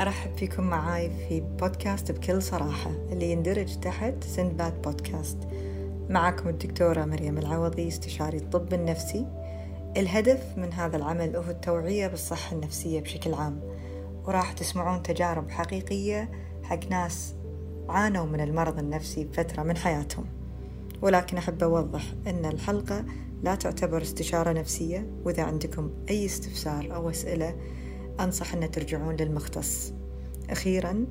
أرحب فيكم معاي في بودكاست بكل صراحة اللي يندرج تحت سندباد بودكاست. معكم الدكتورة مريم العوضي استشاري الطب النفسي. الهدف من هذا العمل هو التوعية بالصحة النفسية بشكل عام وراح تسمعون تجارب حقيقية حق ناس عانوا من المرض النفسي بفترة من حياتهم. ولكن أحب أوضح أن الحلقة لا تعتبر استشارة نفسية وإذا عندكم أي استفسار أو أسئلة أنصح أن ترجعون للمختص. أخيرا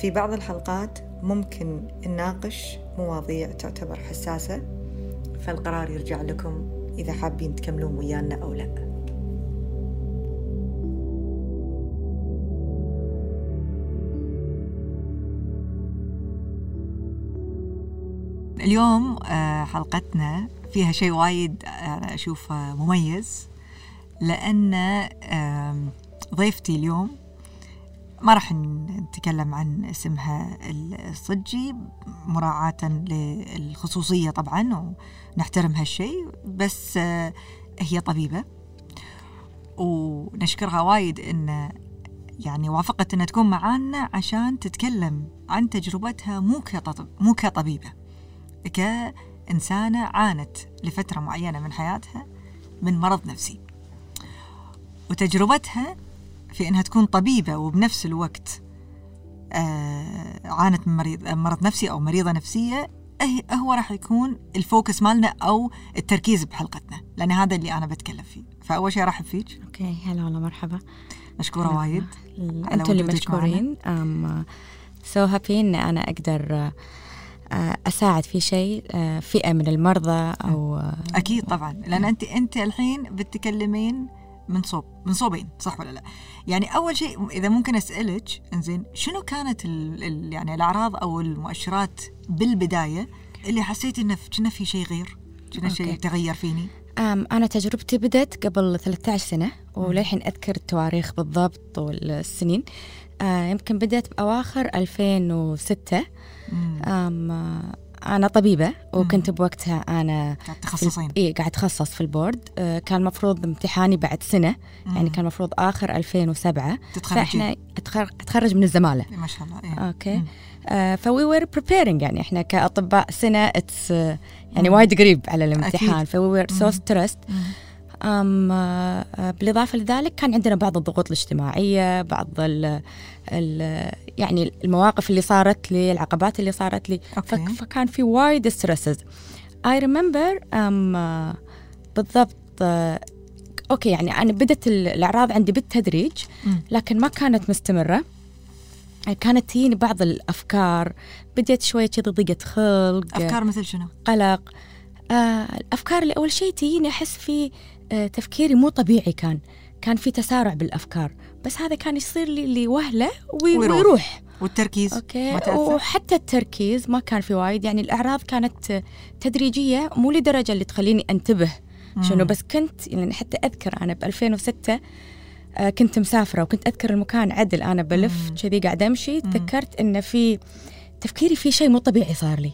في بعض الحلقات ممكن نناقش مواضيع تعتبر حساسة فالقرار يرجع لكم إذا حابين تكملون ويانا أو لا. اليوم آه، حلقتنا فيها شيء وايد أنا أشوفه مميز لأن ضيفتي اليوم ما راح نتكلم عن اسمها الصجي مراعاة للخصوصية طبعا ونحترم هالشيء بس آه، هي طبيبة. ونشكرها وايد إن يعني وافقت إنها تكون معانا عشان تتكلم عن تجربتها مو كطب مو كطبيبة. كإنسانة عانت لفترة معينة من حياتها من مرض نفسي. وتجربتها في إنها تكون طبيبة وبنفس الوقت آه عانت من مريض مرض نفسي أو مريضة نفسية هو راح يكون ال focus مالنا أو التركيز بحلقتنا لأن هذا اللي أنا بتكلم فيه. فأول شيء ارحب فيك أوكي هلا والله مرحبا. مشكورة وايد. أنتم اللي مشكورين. so happy إن أنا أقدر آه، أساعد في شيء فئة من المرضى أو أكيد طبعا. لأن أنت أنت الحين بتتكلمين من صوب من صوبين صح ولا لا؟ يعني أول شيء إذا ممكن أسألك إنزين شنو كانت ال ال يعني الأعراض أو المؤشرات بالبداية اللي حسيتي انه كنا في شيء غير؟ كنا شيء تغير فيني؟ أم أنا تجربتي بدأت قبل 13 سنة وللحين أذكر التواريخ بالضبط والسنين يمكن بدأت بأواخر 2006 أم أنا طبيبة وكنت بوقتها أنا قاعد تخصصين. اي قاعد أتخصص في ال board. آه، كان المفروض امتحاني بعد سنة مم. يعني كان المفروض آخر 2007 تتخرجي فإحنا اتخرج من الزمالة. ما شاء الله إيه. أوكي. آه ف we were preparing يعني إحنا كأطباء سنة it's يعني وايد قريب على الامتحان. ف we were so stressed آه، بالإضافة لذلك كان عندنا بعض الضغوط الاجتماعية بعض ال ال يعني المواقف اللي صارت لي العقبات اللي صارت لي. أوكي. فكان في وايد stresses I remember أم بالضبط uh, أوكي يعني أنا بدت الأعراض عندي بالتدريج لكن ما كانت مستمرة. كانت تجيني بعض الأفكار. بديت شوية كذا ضيقة خلق. أفكار مثل شنو؟ قلق. آه الأفكار اللي أول شيء تجيني أحس في آه تفكيري مو طبيعي كان. كان في تسارع بالأفكار. بس هذا كان يصير لي لوهله ويروح, ويروح. والتركيز أوكي. وحتى التركيز ما كان في وايد. يعني الأعراض كانت تدريجية مو لدرجة اللي تخليني أنتبه. شنو؟ بس كنت يعني حتى أذكر أنا ب 2006 آه كنت مسافرة وكنت أذكر المكان عدل. أنا بلف كذي قاعدة أمشي. تذكرت انه في تفكيري في شيء مو طبيعي صار لي.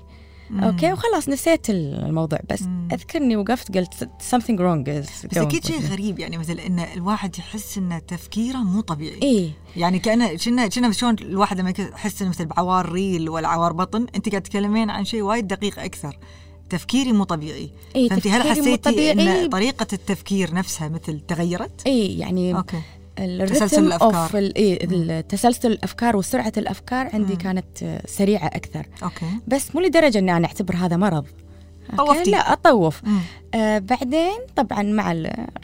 مم. أوكي وخلاص نسيت الموضوع. بس مم. أذكرني وقفت قلت something wrong is بس أكيد شيء غريب يعني مثل إن الواحد يحس إن تفكيره مو طبيعي. إيه. يعني كانه كنا كنا شلون الواحد لما يحس إنه مثل بعوار ريل ولا عوار بطن أنت قاعد تتكلمين عن شيء وايد دقيق أكثر. تفكيري مو طبيعي. إيه فأنت هل حسيتي إن طريقة التفكير نفسها مثل تغيرت؟ اي يعني أوكي. تسلسل الأفكار. إيه تسلسل الأفكار وسرعة الأفكار عندي مم. كانت سريعة أكثر. أوكي. بس مو لدرجة إني أنا أعتبر هذا مرض. طوفتي. لا أطوف. آه بعدين طبعا مع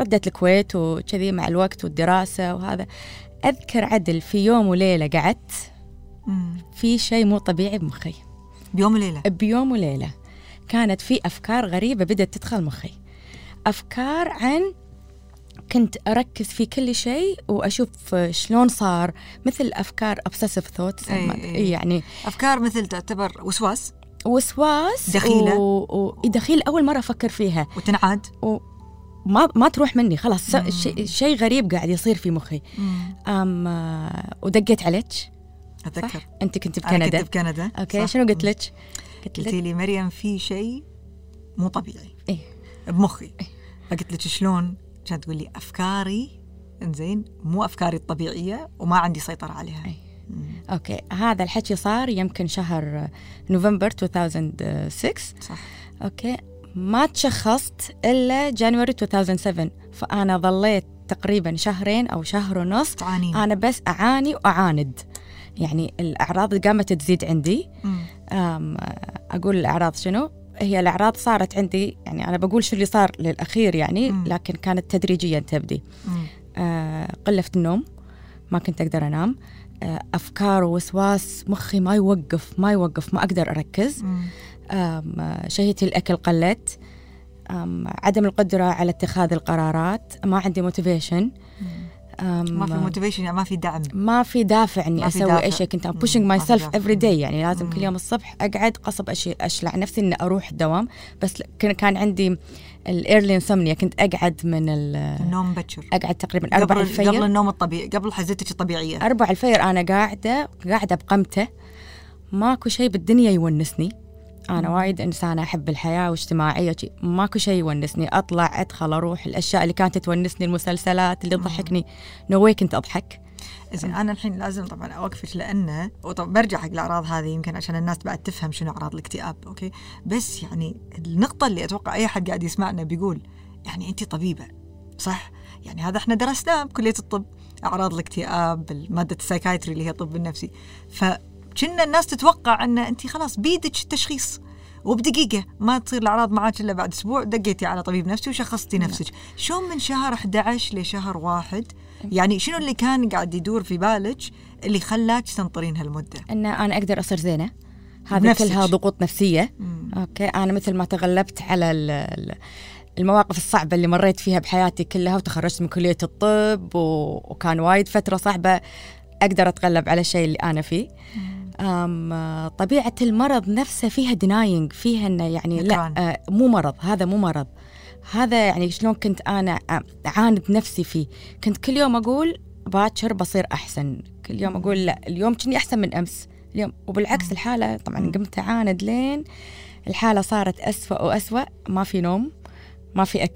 ردة الكويت وكذي مع الوقت والدراسة وهذا. أذكر عدل في يوم وليلة قعدت. في شيء مو طبيعي بمخي. بيوم وليلة. بيوم وليلة كانت في أفكار غريبة بدأت تدخل مخي. أفكار عن كنت أركز في كل شيء وأشوف شلون صار مثل أفكار أبسسيف ثوتس أي يعني أفكار مثل تعتبر وسواس؟ وسواس دخيلة. و... و... دخيلة أول مرة أفكر فيها. وتنعاد؟ و... ما ما تروح مني خلاص شيء شي غريب قاعد يصير في مخي. أم ودقيت عليك؟ أتذكر. أنت كنت بكندا كنت بكندا أوكي شنو قلت لك؟ قلت لي مريم في شيء مو طبيعي. إيه. بمخي. إيه؟ فقلت لك شلون؟ كانت تقول لي أفكاري إنزين مو أفكاري الطبيعية وما عندي سيطرة عليها. أي. أوكي. هذا الحكي صار يمكن شهر نوفمبر 2006 صح. أوكي. ما تشخصت إلا January 2007 فأنا ظليت تقريبا شهرين أو شهر ونص. تعانين أنا بس أعاني وأعاند. يعني الأعراض قامت تزيد عندي. أم، أقول الأعراض شنو؟ هي الأعراض صارت عندي يعني أنا بقول شو اللي صار للأخير يعني مم. لكن كانت تدريجيا تبدي. آه، في النوم ما كنت أقدر أنام آه، أفكار ووسواس مخي ما يوقف ما يوقف ما أقدر أركز مم. آم، آه، شهيتي الأكل قلت عدم القدرة على اتخاذ القرارات ما عندي motivation ما في motivation يعني ما في دعم. ما في دافع إني أسوي دافع. اي شيء كنت I'm مم، pushing ما في myself دافع. every day يعني لازم مم. كل يوم الصبح أقعد قصب أشي أشلع نفسي إني أروح الدوام. بس كان عندي ال early insomnia كنت أقعد من ال- النوم بكر أقعد تقريبا أربع قبل الفجر. قبل النوم الطبيعي قبل حزتك الطبيعية. أربع الفجر أنا قاعدة قاعدة بقمته. ماكو شيء بالدنيا يونسني. أنا مم. وايد إنسانة أحب الحياة واجتماعية وشي. ماكو شيء يونسني أطلع أدخل أروح الأشياء اللي كانت تونسني المسلسلات اللي. تضحكني no كنت أضحك زين أنا الحين لازم طبعا أوقفك لأنه وطبعا برجع حق الأعراض هذه يمكن عشان الناس بعد تفهم شنو أعراض الاكتئاب أوكي بس يعني النقطة اللي أتوقع أي احد قاعد يسمعنا بيقول يعني انت طبيبة صح يعني هذا إحنا درسناه بكلية الطب أعراض الاكتئاب ماده السايكايتري اللي هي الطب النفسي فكنا الناس تتوقع أن انت خلاص بيدك التشخيص. وبدقيقة ما تصير الأعراض معك إلا بعد أسبوع دقيتي على طبيب نفسي وشخصتي نفسك. شلون من شهر 11 لشهر واحد؟ يعني شنو اللي كان قاعد يدور في بالك اللي خلاك تنطرين هالمدة؟ أن أنا أقدر أصير زينة. هذه. كلها ضغوط نفسية. مم. أوكي. أنا مثل ما تغلبت على ال- ال- المواقف الصعبة اللي مريت فيها بحياتي كلها وتخرجت من كلية الطب و... وكان وايد فترة صعبة أقدر أتغلب على الشيء اللي أنا فيه. أم طبيعة المرض نفسه فيها denying فيها إنه يعني نكران. لا آه مو مرض هذا مو مرض. هذا يعني شلون كنت أنا آه، أعاند نفسي فيه. كنت كل يوم أقول باكر بصير أحسن. كل يوم أقول لا اليوم كني أحسن من أمس. اليوم وبالعكس الحالة طبعا. قمت أعاند لين الحالة صارت أسوأ وأسوأ ما في نوم. ما في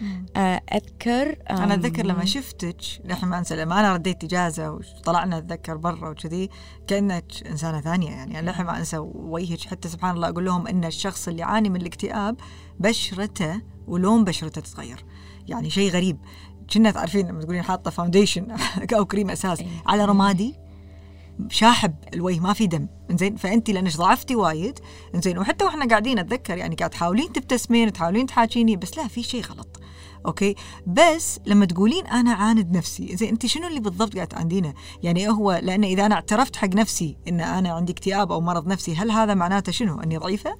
مم. آه، أذكر أنا اتذكر لما شفتك للحين ما انسى لما أنا رديت إجازة وطلعنا أتذكر برا وكذي كأنك إنسانة ثانية يعني. أنا للحين ما انسى وجهك حتى سبحان الله أقول لهم إن الشخص اللي يعاني من الاكتئاب بشرته ولون بشرته تتغير. يعني شيء غريب. كنا تعرفين لما تقولين حاطة foundation أو كريم أساس إيه. على رمادي؟ شاحب الوجه ما في دم. إنزين فأنت لأنك ضعفتي وايد إنزين وحتى وإحنا قاعدين اتذكر يعني قاعد تحاولين تبتسمين تحاولين تحاكيني بس لا في شيء غلط. أوكي؟ بس لما تقولين أنا عاند نفسي زين أنت شنو اللي بالضبط قاعد تعاندينه؟ يعني هو لأن إذا أنا اعترفت حق نفسي إن أنا عندي اكتئاب أو مرض نفسي هل هذا معناته شنو؟ أني ضعيفة؟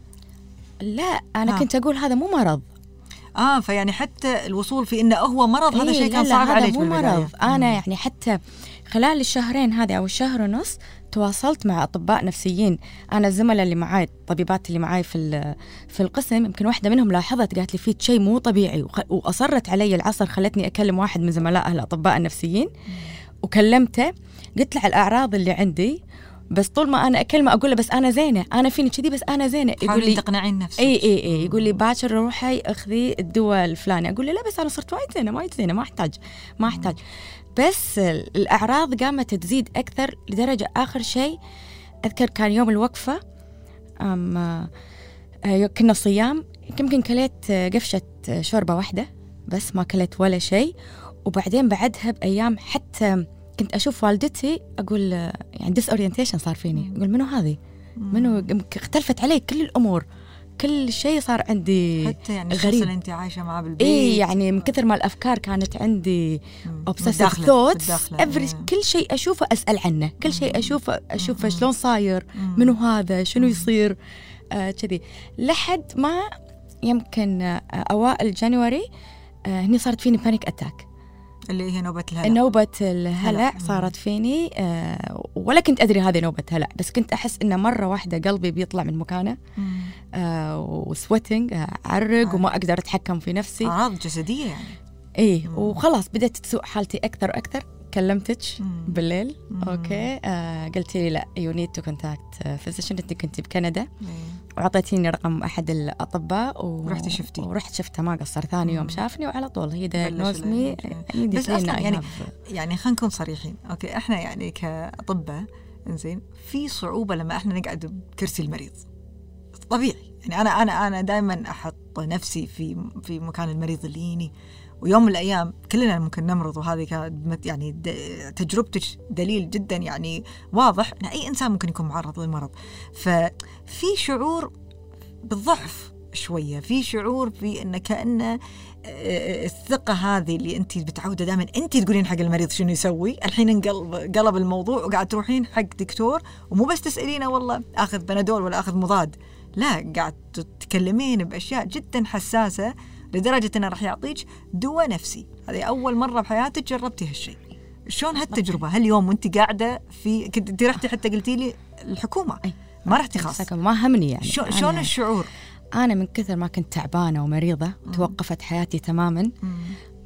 لا أنا ها. كنت أقول هذا مو مرض. آه فيعني حتى الوصول في إنه هو مرض هذا إيه، شيء كان صعب عليك مو مرض. أنا يعني حتى خلال الشهرين هذه أو الشهر ونص تواصلت مع أطباء نفسيين. أنا الزملاء اللي معاي الطبيبات اللي معاي في في القسم يمكن واحدة منهم لاحظت قالت لي في شيء مو طبيعي وأصرت علي العصر خلتني أكلم واحد من زملائها الأطباء النفسيين. وكلمته قلت له على الأعراض اللي عندي بس طول ما أنا أكلمه أقول له بس أنا زينة أنا فيني كذي بس أنا زينة. يقول لي تقنعين نفسك. إي إي إي يقول لي باكر روحي أخذي الدواء الفلاني. أقول له لا بس أنا صرت وايد زينة وايد زينة ما أحتاج ما أحتاج. بس ال- الأعراض قامت تزيد أكثر لدرجة آخر شيء أذكر كان يوم الوقفة أم آه، كنا صيام يمكن كليت آه، قفشة آه، شوربة واحدة بس ما كليت ولا شيء. وبعدين بعدها بأيام حتى كنت أشوف والدتي أقول آه، يعني disorientation صار فيني أقول منو هذه؟ منو؟ اختلفت علي كل الأمور. كل شيء صار عندي حتى يعني الشخص غريب. اللي انت عايشة معاه بالبيت اي يعني من كثر ما الأفكار كانت عندي. obsessive متداخلة- thoughts. كل شيء أشوفه أسأل عنه كل شيء أشوفه أشوفه. شلون صاير. منو هذا شنو. يصير آه كذي لحد ما يمكن آه أوائل January آه هني صارت فيني panic attack اللي هي نوبة الهلع نوبة الهلع هلع. صارت فيني آه ولا كنت أدري هذه نوبة هلع بس كنت أحس إنه مرة واحدة قلبي بيطلع من مكانه. آه و sweating آه. أعرق وما أقدر أتحكم في نفسي. اعراض جسدية يعني. إيه. وخلاص بدأت تسوء حالتي أكثر وأكثر. كلمتك. بالليل مم. okay آه قلتي لي لا you need to contact physician أنت كنت بكندا إيه. وأعطيتيني رقم أحد الأطباء و... ورحتي شفتي. ورحت شفته ما قصر ثاني يوم. شافني وعلى طول هي بلش diagnose me العلاج. بس أصلاً يعني يعني خلينا نكون صريحين okay إحنا يعني كأطباء إنزين في صعوبة لما إحنا نقعد بكرسي المريض طبيعي يعني أنا أنا أنا دائما أحط نفسي في في مكان المريض اللي يجيني ويوم من الأيام كلنا ممكن نمرض وهذه يعني تجربتك دليل جدا يعني واضح إن أي إنسان ممكن يكون معرض للمرض. ففي شعور بالضعف شوية في شعور في انه كانه آه، الثقة هذه اللي أنت متعودة دائما أنت تقولين حق المريض شنو يسوي؟ الحين انقلب قلب الموضوع وقاعد تروحين حق دكتور ومو بس تسألينه والله آخذ بنادول ولا آخذ مضاد لا قاعد تتكلمين بأشياء جدا حساسة لدرجة أنه راح يعطيك دواء نفسي. هذه أول مرة بحياتك جربتي هالشيء. شلون هالتجربة؟ هاليوم وأنت قاعدة في كنت أنت رحتي حتى قلتي لي الحكومة. أي. ما رحتي خاص. ما همني يعني. شو- شلون أنا- الشعور؟ أنا من كثر ما كنت تعبانة ومريضة توقفت حياتي تماما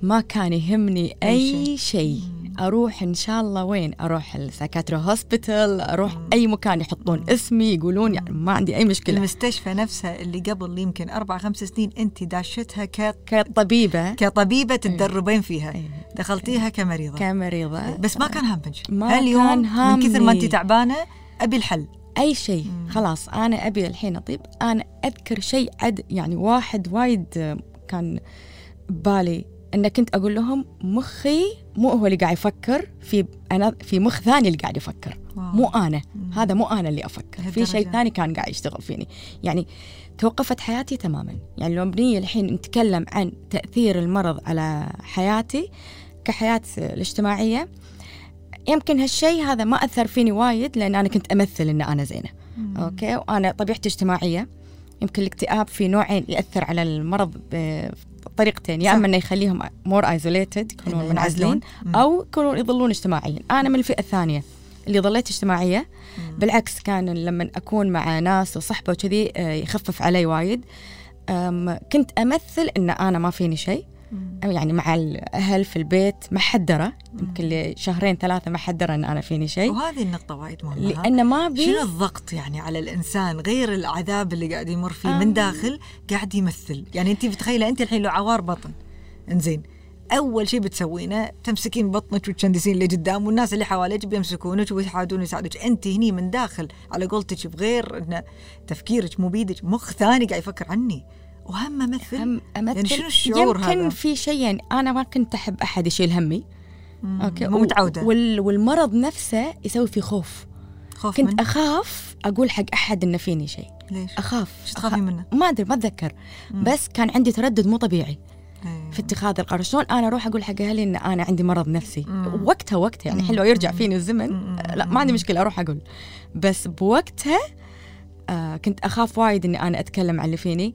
ما كان يهمني أي شيء. أروح إن شاء الله وين؟ أروح ال psychiatry hospital أروح أي مكان يحطون اسمي يقولون يعني ما عندي أي مشكلة. المستشفى نفسها اللي قبل يمكن أربع خمس سنين أنت داشتها ك... كطبيبة. كطبيبة تتدربين فيها. إيه. دخلتيها كمريضة. كمريضة. بس ما كان همك. ما هاليوم كان من كثر ما أنت. تعبانة أبي الحل. أي شيء. خلاص أنا أبي الحين أطيب. أنا أذكر شيء عد يعني واحد وايد كان ببالي ان كنت أقول لهم مخي مو هو اللي قاعد يفكر في أنا في مخ ثاني اللي قاعد يفكر. wow. مو أنا هذا مو أنا اللي أفكر. في شيء. ثاني كان قاعد يشتغل فيني. يعني توقفت حياتي تماما. يعني لو بنية الحين نتكلم عن تأثير المرض على حياتي كحياة الاجتماعية يمكن هالشيء هذا ما أثر فيني وايد لأن أنا كنت أمثل إن أنا زينة. okay؟ وأنا طبيعتي اجتماعية. يمكن الاكتئاب في نوعين يأثر على المرض بطريقتين يا. أما إنه يخليهم more isolated يكونون منعزلين. أو يكونون يظلون اجتماعيين أنا من الفئة الثانية اللي ظليت اجتماعية. بالعكس كان لما أكون مع ناس وصحبة وكذي آه، يخفف علي وايد. كنت أمثل إن أنا ما فيني شيء. يعني مع الأهل في البيت ما حد درى يمكن لي شهرين ثلاثة ما حد درى إن أنا فيني شيء. وهذه النقطة وايد مهمة؟ لأن ما بي شنو الضغط يعني على الإنسان غير العذاب اللي قاعد يمر فيه من داخل قاعد يمثل؟ يعني انت بتخيله انت الحين لو عوار بطن إنزين أول شيء بتسوينه تمسكين بطنك وتشندسين اللي قدام والناس اللي حواليك بيمسكونك ويحاولون يساعدوك انت هني من داخل على قولتك بغير إن تفكيرك مو بيدك مخ ثاني قاعد يفكر عني. وهم أمثل؟ هم أمثل. يعني شنو الشعور يمكن هذا؟ في شيء يعني أنا ما كنت أحب أحد يشيل همي. okay؟ مو متعودة. وال والمرض نفسه يسوي في خوف. خوف كنت من أخاف أقول حق أحد إنه فيني شيء. ليش؟ أخاف. إيش تخافي منه؟ ما أدري ما أتذكر. بس كان عندي تردد مو طبيعي إيه. في اتخاذ القرار. شلون أنا أروح أقول حق أهلي إن أنا عندي مرض نفسي؟ وقتها وقتها. يعني الحين لو يرجع فيني الزمن. آه، لا ما عندي مشكلة أروح أقول. بس بوقتها آه كنت أخاف وايد إني أنا أتكلم عن اللي فيني.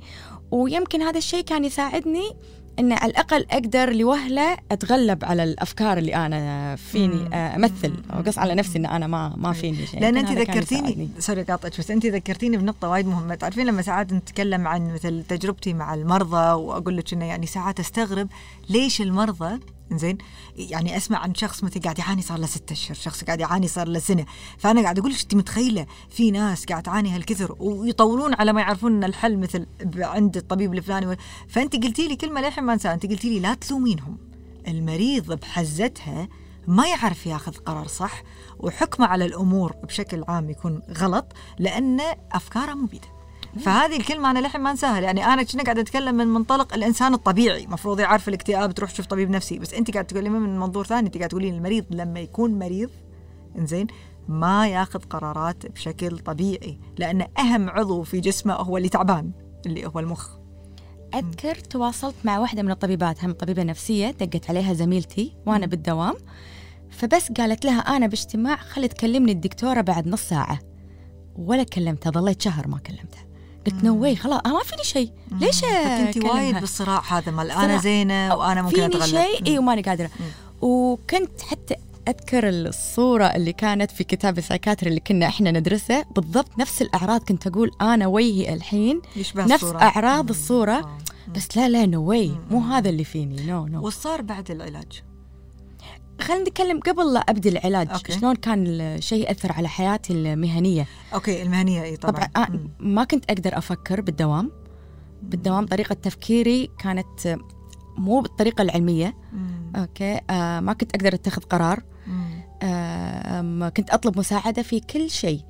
ويمكن هذا الشيء كان يساعدني ان على الأقل أقدر لوهلة أتغلب على الأفكار اللي أنا فيني آه، أمثل. أو قص على نفسي إن أنا ما ما فيني شيء. لأن أنت ذكرتيني. سوري قاطعك بس أنت ذكرتيني بنقطة وايد مهمة. تعرفين لما ساعات نتكلم عن مثل تجربتي مع المرضى وأقول لك إنه يعني ساعات أستغرب ليش المرضى زين؟ يعني أسمع عن شخص مثل قاعد يعاني صار له ستة أشهر شخص قاعد يعاني صار له سنة. فأنا قاعد أقول لك أنت متخيلة في ناس قاعد تعاني هالكثر ويطولون على ما يعرفون إن الحل مثل عند الطبيب الفلاني فأنت قلتي لي كلمة للحين ما أنساها أنت قلتي لي لا تلومينهم. المريض بحزتها ما يعرف ياخذ قرار صح وحكمه على الأمور بشكل عام يكون غلط لأن أفكاره مو بيده فهذه الكلمة أنا للحين ما أنساها يعني أنا كنا قاعدة أتكلم من منطلق الإنسان الطبيعي مفروض يعرف الاكتئاب تروح تشوف طبيب نفسي بس أنت قاعدة تكلمين من منظور ثاني أنت قاعدة تقولين المريض لما يكون مريض إنزين ما ياخذ قرارات بشكل طبيعي لأن أهم عضو في جسمه هو اللي تعبان اللي هو المخ. أذكر تواصلت مع واحدة من الطبيبات هم طبيبة نفسية دقت عليها زميلتي وأنا بالدوام. فبس قالت لها أنا باجتماع خلي تكلمني الدكتورة بعد نص ساعة. ولا كلمتها ظليت شهر ما كلمتها. قلت no way خلاص أنا ما فيني شيء. ليش فكنت وايد؟ بالصراع هذا مال أنا صراع. زينة وأنا ممكن فيني أتغلب. شيء؟ اي وماني قادرة. وكنت حتى أذكر الصورة اللي كانت في كتاب ال psychiatry اللي كنا إحنا ندرسه. بالضبط نفس الأعراض كنت أقول أنا وجهي الحين. يشبه نفس الصورة. اعراض الصورة آه. بس لا لا no مو هذا اللي فيني. no no وصار بعد العلاج. خلينا نتكلم قبل لا ابدا العلاج okay. شلون كان الشيء يأثر على حياتي المهنية؟ okay المهنية إي طبعا. طبعا آه. ما كنت أقدر أفكر بالدوام. بالدوام طريقة تفكيري كانت مو بالطريقة العلمية. مم. okay آه ما كنت أقدر أتخذ قرار. آه كنت أطلب مساعدة في كل شيء.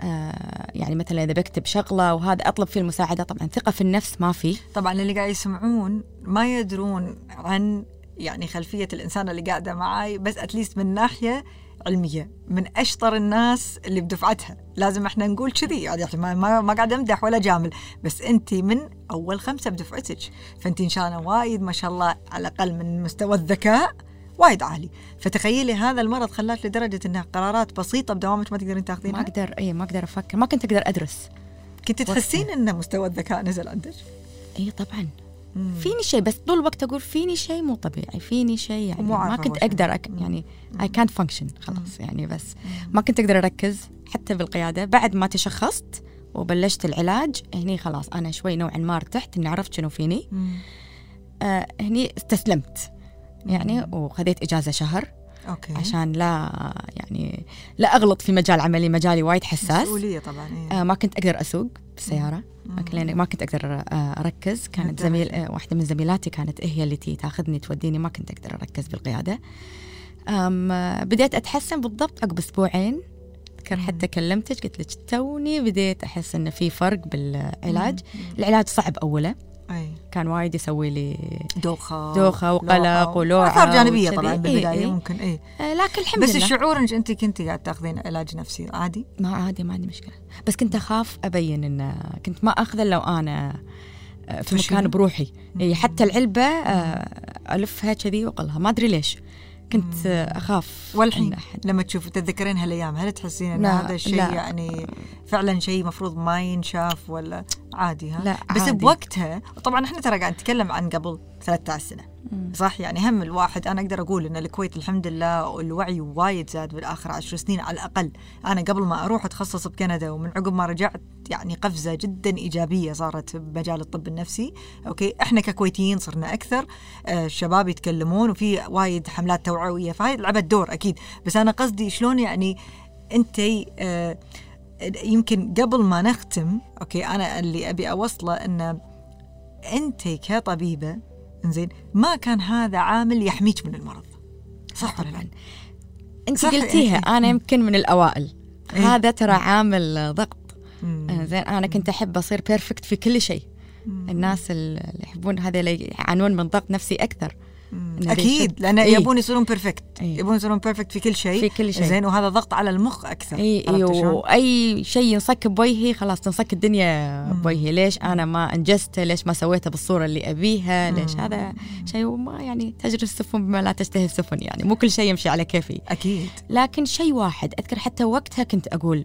آه يعني مثلا إذا بكتب شغلة وهذا أطلب فيه المساعدة. طبعا ثقة في النفس ما في. طبعا اللي قاعد يسمعون ما يدرون عن يعني خلفية الإنسان اللي قاعدة معاي بس اتليست من ناحية علمية من أشطر الناس اللي بدفعتها. لازم إحنا نقول كذي يعني ما ما, ما قاعد أمدح ولا جامل بس أنت من أول خمسة بدفعتك. فأنت إن شاء الله وايد ما شاء الله على الأقل من مستوى الذكاء وايد عالي. فتخيلي هذا المرض خلاك لدرجة إنها قرارات بسيطة بدوامك ما تقدرين ما تاخذينها أقدر اي ما أقدر أفكر ما كنت أقدر أدرس. كنت تحسين إن مستوى الذكاء نزل عندك؟ اي طبعا. مم. فيني شيء بس طول الوقت أقول فيني شيء مو طبيعي فيني شيء يعني ما كنت. أقدر أك... يعني اي كانت function خلاص يعني بس. ما كنت أقدر أركز حتى بالقيادة. بعد ما تشخصت وبلشت العلاج هني خلاص أنا شوي نوعا ما ارتحت إني عرفت شنو فيني. آه هني استسلمت يعني وخذيت إجازة شهر. okay. عشان لا يعني لا أغلط في مجال عملي مجالي وايد حساس. مسؤولية طبعا إيه. آه ما كنت أقدر أسوق بالسيارة. مم. ما كنت- ما كنت أقدر آه، أركز. كانت. زميل آه، واحدة من زميلاتي كانت هي اللي تي تاخذني توديني. ما كنت أقدر أركز بالقيادة. أم بديت أتحسن بالضبط عقب أسبوعين. أذكر حتى كلمتك قلت لك توني بديت أحس انه في فرق بالعلاج. العلاج صعب اوله أي. كان وايد يسوي لي دوخة دوخة وقلق ولوعة اثار جانبية. طبعا إيه، بالبداية إيه. ممكن اي آه، لكن الحمد بس لله. الشعور انك أنت كنتي قاعد تأخذين علاج نفسي عادي؟ ما عادي ما عندي مشكلة. بس كنت أخاف أبين إن كنت ما أخذه لو أنا آه، في؟ مكان بروحي. اي حتى العلبة آه، ألفها كذي وأقلها. ما أدري ليش. كنت أخاف والحين أحد- لما تشوف تتذكرين هالأيام هل تحسين إن لا، هذا الشيء. يعني فعلا شيء مفروض ما ينشاف ولا عادي ها لا، بس عادي. بوقتها طبعا إحنا ترى قاعد نتكلم عن قبل 13 سنة صح؟ يعني هم الواحد أنا أقدر أقول إن الكويت الحمد لله الوعي وايد زاد بالآخر عشر سنين. على الأقل أنا قبل ما أروح أتخصص بكندا ومن عقب ما رجعت يعني قفزة جدا إيجابية صارت بمجال الطب النفسي. أوكي؟ إحنا ككويتيين صرنا أكثر آه، الشباب يتكلمون وفي وايد حملات توعوية فهاي لعبت دور أكيد. بس أنا قصدي شلون يعني أنت آه، يمكن قبل ما نختم okay أنا اللي أبي أوصله إن أنت كطبيبة إنزين ما كان هذا عامل يحميك من المرض صح ولا لا؟ طبعا أنت صح، قلتيها إيه. أنا يمكن من الأوائل إيه. هذا ترى عامل ضغط زين أنا كنت أحب أصير perfect في كل شيء. الناس اللي يحبون هذا اللي يعانون من ضغط نفسي أكثر أكيد لأن إيه. يبون يصيرون perfect إيه. يبون يصيرون perfect في كل شيء. في كل شيء. زين وهذا ضغط على المخ أكثر. اي اي؟ وأي شيء ينصك بوجهي خلاص تنصك الدنيا بوجهي. ليش أنا ما انجزته ليش ما سويته بالصورة اللي أبيها؟ ليش هذا شيء؟ وما يعني تجري السفن بما لا تشتهي السفن يعني. مو كل شيء يمشي على كيفي. أكيد. لكن شيء واحد أذكر حتى وقتها كنت أقول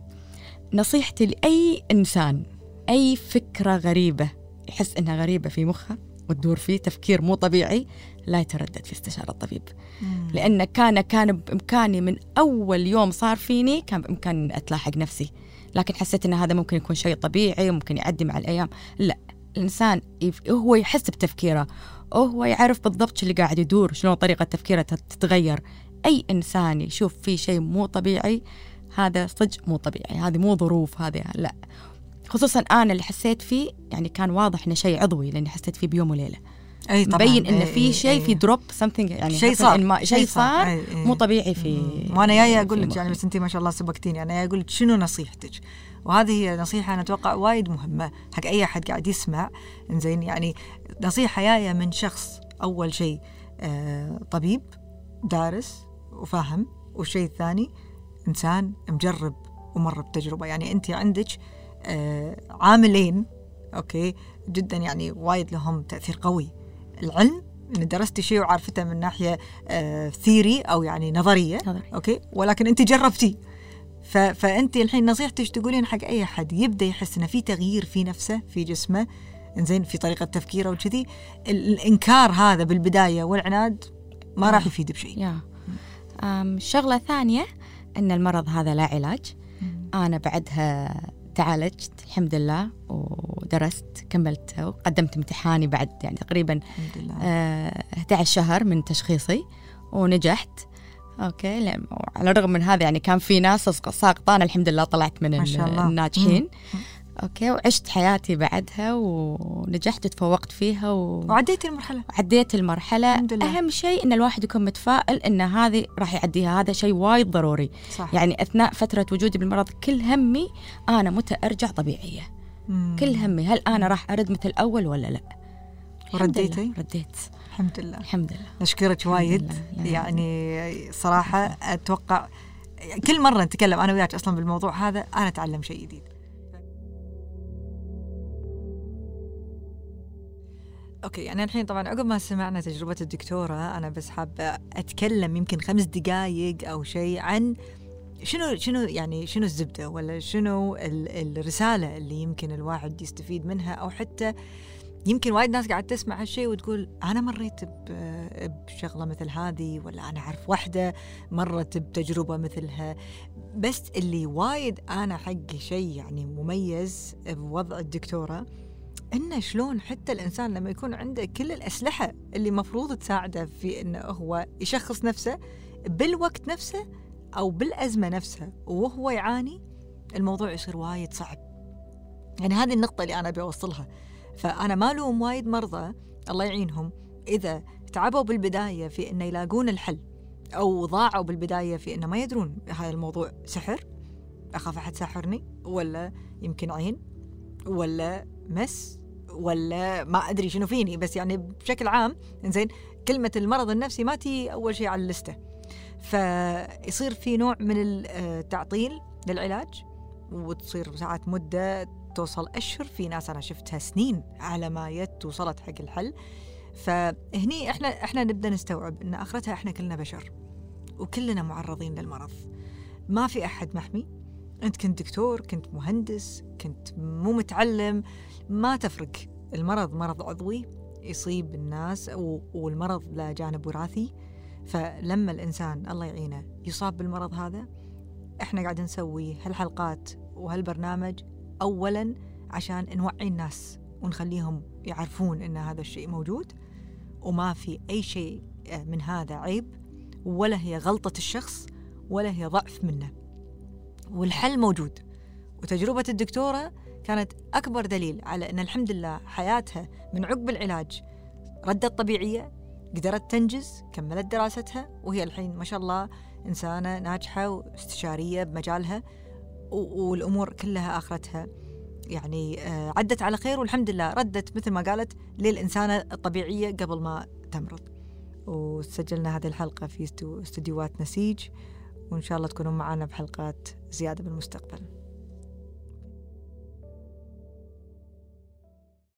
نصيحتي لأي إنسان أي فكرة غريبة يحس إنها غريبة في مخه وتدور فيه تفكير مو طبيعي لا يتردد في استشاره الطبيب. لأن كان كان بإمكاني من أول يوم صار فيني كان بإمكاني أتلاحق نفسي. لكن حسيت أن هذا ممكن يكون شيء طبيعي وممكن يعدي مع الأيام. لا الإنسان هو يحس بتفكيره. هو يعرف بالضبط شو اللي قاعد يدور شلون طريقة تفكيره تت- تتغير. أي إنسان يشوف فيه شيء مو طبيعي هذا صدق مو طبيعي. هذه مو ظروف هذه لا. خصوصا أنا اللي حسيت فيه يعني كان واضح إنه شيء عضوي لأني حسيت فيه بيوم وليلة. أي طبعا. مبين إيه، في شيء. في دروب something يعني شيء صار شيء صار. مو طبيعي في. وأنا جاية أقول لك يعني. بس انت ما شاء الله سبقتيني. أنا جاية أقول لك شنو نصيحتك؟ وهذه هي نصيحة أنا أتوقع وايد مهمة حق أي أحد قاعد يسمع. إنزين يعني نصيحة جاية من شخص أول شيء آه طبيب دارس وفاهم. والشيء الثاني إنسان مجرب ومر بتجربه يعني أنت عندك آه عاملين okay جدا يعني وايد لهم تأثير قوي. العلم إن درستي شيء وعارفته من ناحية آه theory أو يعني نظرية. نظري. okay؟ ولكن أنت جربتي. فأنت الحين نصيحتك تقولين حق أي أحد؟ يبدأ يحس إنه في تغيير في نفسه في جسمه. إنزين في طريقة تفكيره وكذي. ال- الإنكار هذا بالبداية والعناد ما راح يفيد بشيء. شغلة ثانية أن المرض هذا لا علاج. أنا بعدها تعالجت الحمد لله ودرست كملت وقدمت امتحاني بعد يعني تقريبا الحمد لله. آه 11 شهر من تشخيصي ونجحت. okay على الرغم من هذا يعني كان في ناس ساقطه أنا الحمد لله طلعت من ما شاء الله. الناجحين. okay وعشت حياتي بعدها ونجحت وتفوقت فيها و... وعديتي المرحلة. عديت المرحلة. الحمد لله. أهم شيء إن الواحد يكون متفائل إن هذه راح يعديها. هذا شيء وايد ضروري. صح. يعني أثناء فترة وجودي بالمرض كل همي أنا متى أرجع طبيعية. مم. كل همي هل أنا راح أرد مثل الأول ولا لا؟ ورديتي؟ رديت؟ الحمد لله. الحمد لله. نشكرك وايد. يا يعني صراحة أتوقع كل مرة نتكلم أنا وياك أصلا بالموضوع هذا أنا أتعلم شيء جديد. أوكي يعني الحين طبعا عقب ما سمعنا تجربة الدكتورة أنا بس حابة أتكلم يمكن خمس دقائق أو شيء عن شنو شنو يعني شنو الزبدة ولا شنو ال- الرسالة اللي يمكن الواحد يستفيد منها أو حتى يمكن وايد ناس قاعد تسمع هالشيء وتقول أنا مريت بشغلة مثل هذه ولا أنا أعرف واحدة مرت بتجربة مثلها. بس اللي وايد أنا حقي شيء يعني مميز بوضع الدكتورة انه شلون حتى الإنسان لما يكون عنده كل الأسلحة اللي مفروض تساعده في انه هو يشخص نفسه بالوقت نفسه أو بالأزمة نفسها وهو يعاني الموضوع يصير وايد صعب. يعني هذه النقطة اللي أنا أبي أوصلها. فأنا ما الوم وايد مرضى الله يعينهم إذا تعبوا بالبداية في إنه يلاقون الحل أو ضاعوا بالبداية في إنه ما يدرون هذا الموضوع سحر أخاف أحد ساحرني ولا يمكن عين ولا مس ولا ما أدري شنو فيني بس يعني بشكل عام زين كلمة المرض النفسي ما تي أول شيء على اللستة. فيصير في نوع من التعطيل للعلاج وتصير ساعات مدة توصل أشهر. في ناس أنا شفتها سنين على ما يت وصلت حق الحل. فهني إحنا إحنا نبدأ نستوعب إن آخرتها إحنا كلنا بشر وكلنا معرضين للمرض. ما في أحد محمي. أنت كنت دكتور كنت مهندس كنت مو متعلم. ما تفرق. المرض مرض عضوي يصيب الناس والمرض له جانب وراثي. فلما الإنسان الله يعينه يصاب بالمرض هذا إحنا قاعد نسوي هالحلقات وهالبرنامج اولا عشان نوعي الناس ونخليهم يعرفون إن هذا الشيء موجود وما في أي شيء من هذا عيب ولا هي غلطة الشخص ولا هي ضعف منه. والحل موجود. وتجربة الدكتورة كانت أكبر دليل على أن الحمد لله حياتها من عقب العلاج ردت طبيعية قدرت تنجز كملت دراستها وهي الحين ما شاء الله إنسانة ناجحة واستشارية بمجالها و- والأمور كلها آخرتها يعني آه، عدت على خير والحمد لله ردت مثل ما قالت للإنسانة الطبيعية قبل ما تمرض. وسجلنا هذه الحلقة في استديوهات نسيج وإن شاء الله تكونوا معنا بحلقات زيادة بالمستقبل.